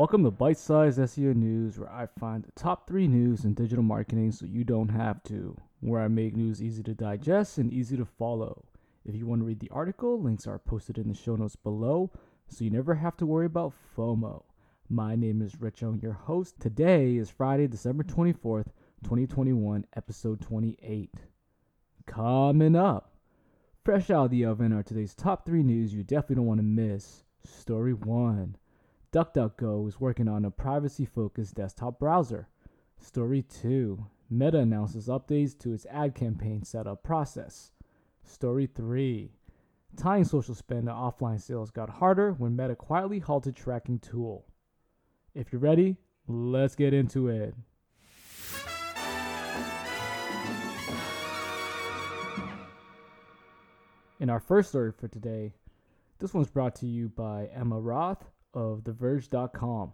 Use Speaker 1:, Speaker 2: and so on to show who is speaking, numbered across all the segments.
Speaker 1: Welcome to Bite Size SEO News, where I find the top three news in digital marketing so you don't have to. Where I make news easy to digest and easy to follow. If you want to read the article, links are posted in the show notes below, so you never have to worry about FOMO. My name is Rich Young, your host. Today is Friday, December 24th, 2021, episode 28. Coming up, fresh out of the oven are today's top three news you definitely don't want to miss. Story 1 DuckDuckGo is working on a privacy focused desktop browser. Story 2 Meta announces updates to its ad campaign setup process. Story 3 Tying social spend to offline sales got harder when Meta quietly halted tracking tool. If you're ready, let's get into it. In our first story for today, this one's brought to you by Emma Roth of TheVerge.com.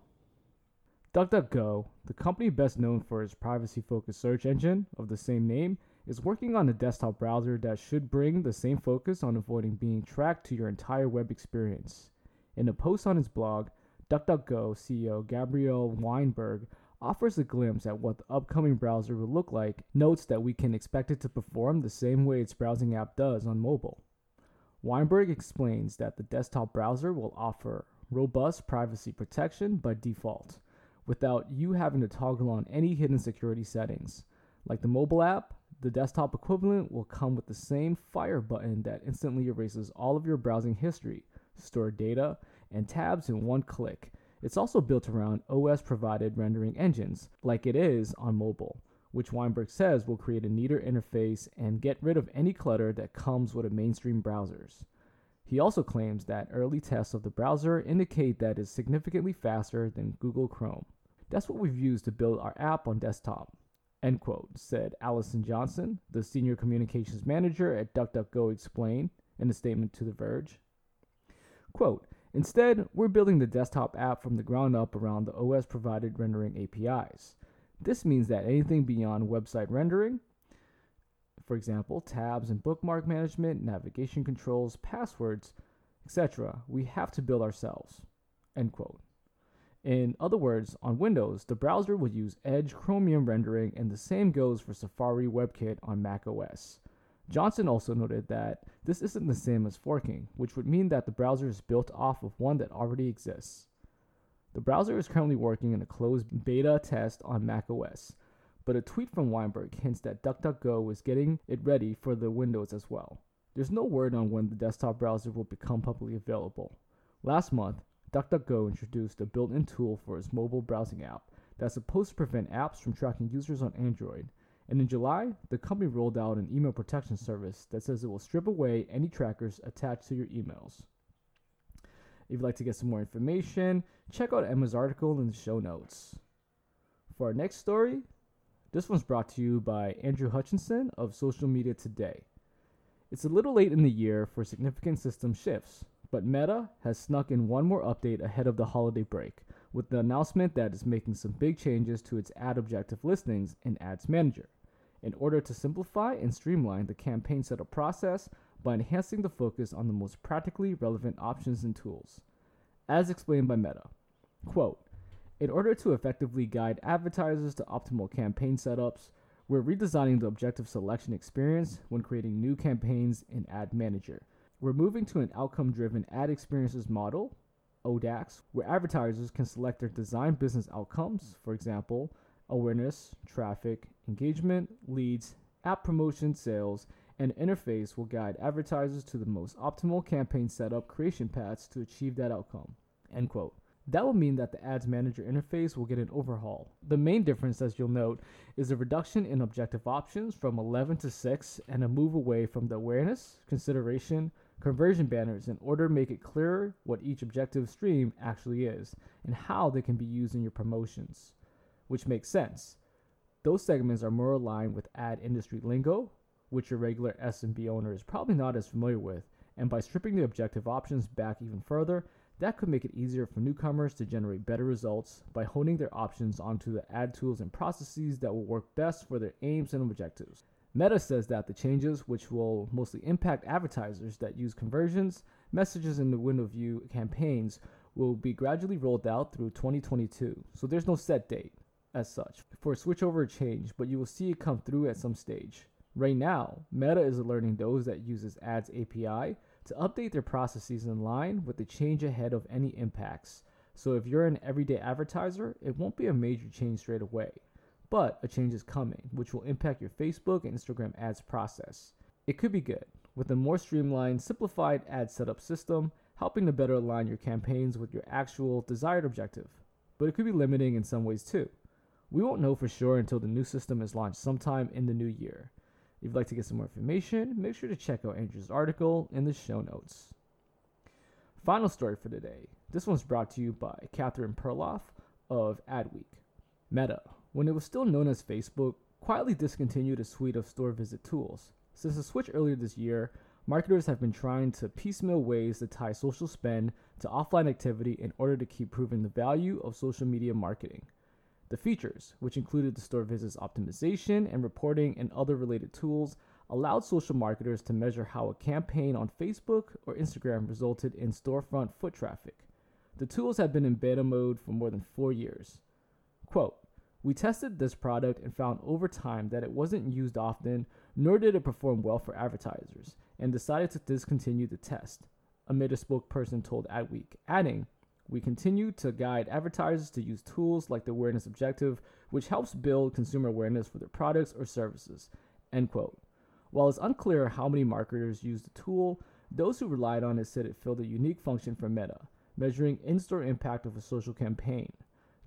Speaker 1: DuckDuckGo, the company best known for its privacy focused search engine of the same name, is working on a desktop browser that should bring the same focus on avoiding being tracked to your entire web experience. In a post on his blog, DuckDuckGo CEO Gabriel Weinberg offers a glimpse at what the upcoming browser will look like, notes that we can expect it to perform the same way its browsing app does on mobile. Weinberg explains that the desktop browser will offer robust privacy protection by default, without you having to toggle on any hidden security settings. Like the mobile app, the desktop equivalent will come with the same fire button that instantly erases all of your browsing history, stored data, and tabs in one click. It's also built around OS provided rendering engines, like it is on mobile, which Weinberg says will create a neater interface and get rid of any clutter that comes with mainstream browsers. He also claims that early tests of the browser indicate that it's significantly faster than Google Chrome. That's what we've used to build our app on desktop. End quote, said Allison Johnson, the senior communications manager at DuckDuckGo explained in a statement to The Verge. Quote, Instead, we're building the desktop app from the ground up around the OS provided rendering APIs. This means that anything beyond website rendering, for example, tabs and bookmark management, navigation controls, passwords, etc., we have to build ourselves. End quote. In other words, on Windows, the browser will use Edge Chromium rendering, and the same goes for Safari WebKit on Mac OS. Johnson also noted that this isn't the same as forking, which would mean that the browser is built off of one that already exists. The browser is currently working in a closed beta test on macOS, but a tweet from Weinberg hints that DuckDuckGo is getting it ready for the Windows as well. There's no word on when the desktop browser will become publicly available. Last month, DuckDuckGo introduced a built in tool for its mobile browsing app that's supposed to prevent apps from tracking users on Android and in July, the company rolled out an email protection service that says it will strip away any trackers attached to your emails. If you'd like to get some more information, check out Emma's article in the show notes. For our next story, this one's brought to you by Andrew Hutchinson of Social Media Today. It's a little late in the year for significant system shifts, but Meta has snuck in one more update ahead of the holiday break with the announcement that it's making some big changes to its ad objective listings in Ads Manager in order to simplify and streamline the campaign setup process by enhancing the focus on the most practically relevant options and tools. As explained by Meta, quote, in order to effectively guide advertisers to optimal campaign setups, we're redesigning the objective selection experience when creating new campaigns in Ad Manager. We're moving to an outcome driven ad experiences model, ODAX, where advertisers can select their design business outcomes, for example, awareness, traffic, engagement, leads, app promotion, sales, and interface will guide advertisers to the most optimal campaign setup creation paths to achieve that outcome. End quote. That will mean that the Ads Manager interface will get an overhaul. The main difference, as you'll note, is a reduction in objective options from 11 to 6 and a move away from the awareness, consideration, conversion banners in order to make it clearer what each objective stream actually is and how they can be used in your promotions which makes sense. Those segments are more aligned with ad industry lingo, which your regular SMB owner is probably not as familiar with, and by stripping the objective options back even further, that could make it easier for newcomers to generate better results by honing their options onto the ad tools and processes that will work best for their aims and objectives. Meta says that the changes, which will mostly impact advertisers that use conversions, messages in the window view campaigns, will be gradually rolled out through 2022, so there's no set date as such for a switchover change, but you will see it come through at some stage. Right now, Meta is alerting those that uses Ads API to update their processes in line with the change ahead of any impacts. So if you're an everyday advertiser, it won't be a major change straight away, but a change is coming, which will impact your Facebook and Instagram ads process. It could be good, with a more streamlined, simplified ad setup system, helping to better align your campaigns with your actual desired objective. But it could be limiting in some ways too. We won't know for sure until the new system is launched sometime in the new year. If you'd like to get some more information, make sure to check out Andrew's article in the show notes. Final story for today. This one's brought to you by Catherine Perloff of Adweek. Meta, when it was still known as Facebook, quietly discontinued a suite of store visit tools. Since the switch earlier this year, marketers have been trying to piecemeal ways to tie social spend to offline activity in order to keep proving the value of social media marketing. The features, which included the store visits optimization and reporting and other related tools, allowed social marketers to measure how a campaign on Facebook or Instagram resulted in storefront foot traffic. The tools have been in beta mode for more than four years. Quote, we tested this product and found over time that it wasn't used often, nor did it perform well for advertisers, and decided to discontinue the test, a meta spokesperson told Adweek, adding, we continue to guide advertisers to use tools like the awareness objective, which helps build consumer awareness for their products or services. End quote. While it's unclear how many marketers use the tool, those who relied on it said it filled a unique function for Meta, measuring in-store impact of a social campaign.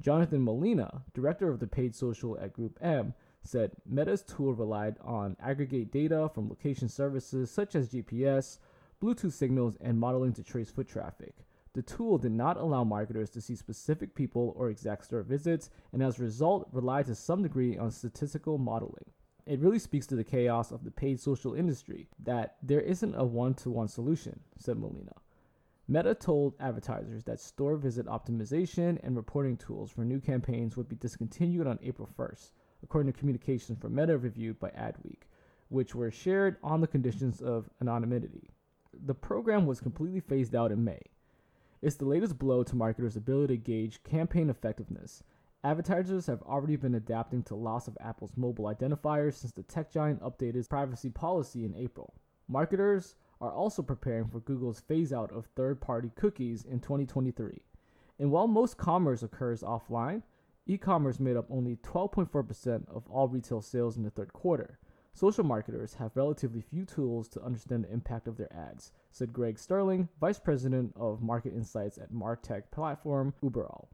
Speaker 1: Jonathan Molina, director of the paid social at Group M, said Meta's tool relied on aggregate data from location services such as GPS, Bluetooth signals, and modeling to trace foot traffic. The tool did not allow marketers to see specific people or exact store visits, and as a result, relied to some degree on statistical modeling. It really speaks to the chaos of the paid social industry that there isn't a one to one solution, said Molina. Meta told advertisers that store visit optimization and reporting tools for new campaigns would be discontinued on April 1st, according to communications from Meta reviewed by Adweek, which were shared on the conditions of anonymity. The program was completely phased out in May, it's the latest blow to marketers' ability to gauge campaign effectiveness. Advertisers have already been adapting to loss of Apple's mobile identifiers since the tech giant updated its privacy policy in April. Marketers are also preparing for Google's phase out of third party cookies in 2023. And while most commerce occurs offline, e commerce made up only 12.4% of all retail sales in the third quarter. Social marketers have relatively few tools to understand the impact of their ads, said Greg Sterling, Vice President of Market Insights at Martech platform Uberall.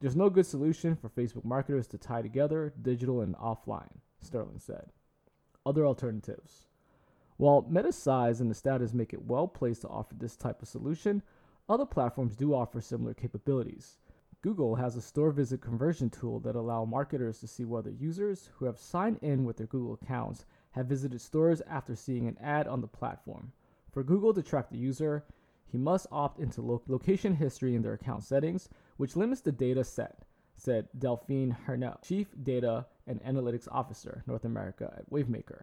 Speaker 1: There's no good solution for Facebook marketers to tie together digital and offline, Sterling said. Other alternatives. While Meta's size and the status make it well placed to offer this type of solution, other platforms do offer similar capabilities. Google has a store visit conversion tool that allow marketers to see whether users who have signed in with their Google accounts have visited stores after seeing an ad on the platform. For Google to track the user, he must opt into lo- location history in their account settings, which limits the data set, said Delphine Hernel, Chief Data and Analytics Officer, North America at Wavemaker.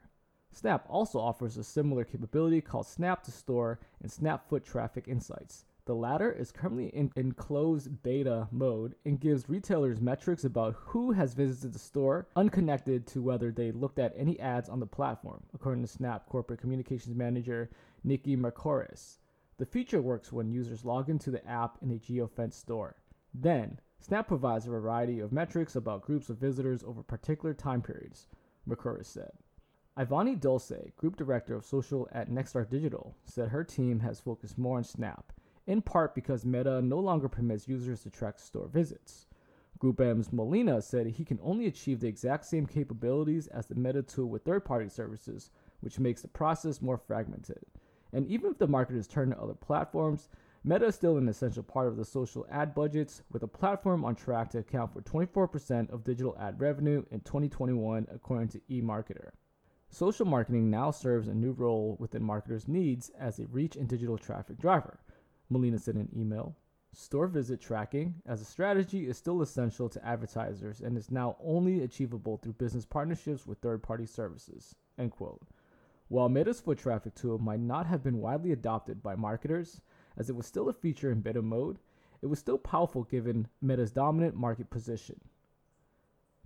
Speaker 1: Snap also offers a similar capability called Snap to Store and Snap Foot Traffic Insights. The latter is currently in, in closed beta mode and gives retailers metrics about who has visited the store, unconnected to whether they looked at any ads on the platform, according to Snap Corporate Communications Manager Nikki Marcoris. The feature works when users log into the app in a geofence store. Then, Snap provides a variety of metrics about groups of visitors over particular time periods, Marcoris said. Ivani Dulce, group director of social at Nexstar Digital, said her team has focused more on Snap in part because Meta no longer permits users to track store visits. Group M's Molina said he can only achieve the exact same capabilities as the Meta tool with third party services, which makes the process more fragmented. And even if the marketers turn to other platforms, Meta is still an essential part of the social ad budgets, with the platform on track to account for 24% of digital ad revenue in 2021, according to eMarketer. Social marketing now serves a new role within marketers' needs as a reach and digital traffic driver. Molina said in an email. Store visit tracking as a strategy is still essential to advertisers and is now only achievable through business partnerships with third party services. End quote. While Meta's foot traffic tool might not have been widely adopted by marketers, as it was still a feature in beta mode, it was still powerful given Meta's dominant market position.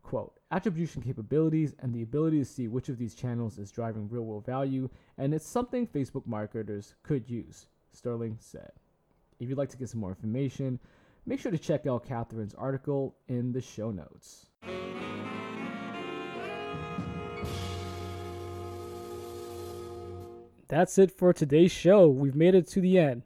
Speaker 1: Quote, attribution capabilities and the ability to see which of these channels is driving real world value, and it's something Facebook marketers could use, Sterling said. If you'd like to get some more information, make sure to check out Catherine's article in the show notes.
Speaker 2: That's it for today's show. We've made it to the end.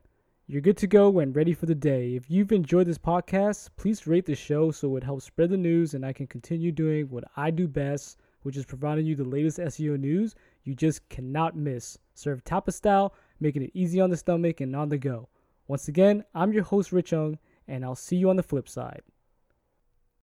Speaker 2: You're good to go and ready for the day. If you've enjoyed this podcast, please rate the show so it helps spread the news and I can continue doing what I do best, which is providing you the latest SEO news you just cannot miss. Serve Tapa style, making it easy on the stomach and on the go. Once again, I'm your host, Rich Young, and I'll see you on the flip side.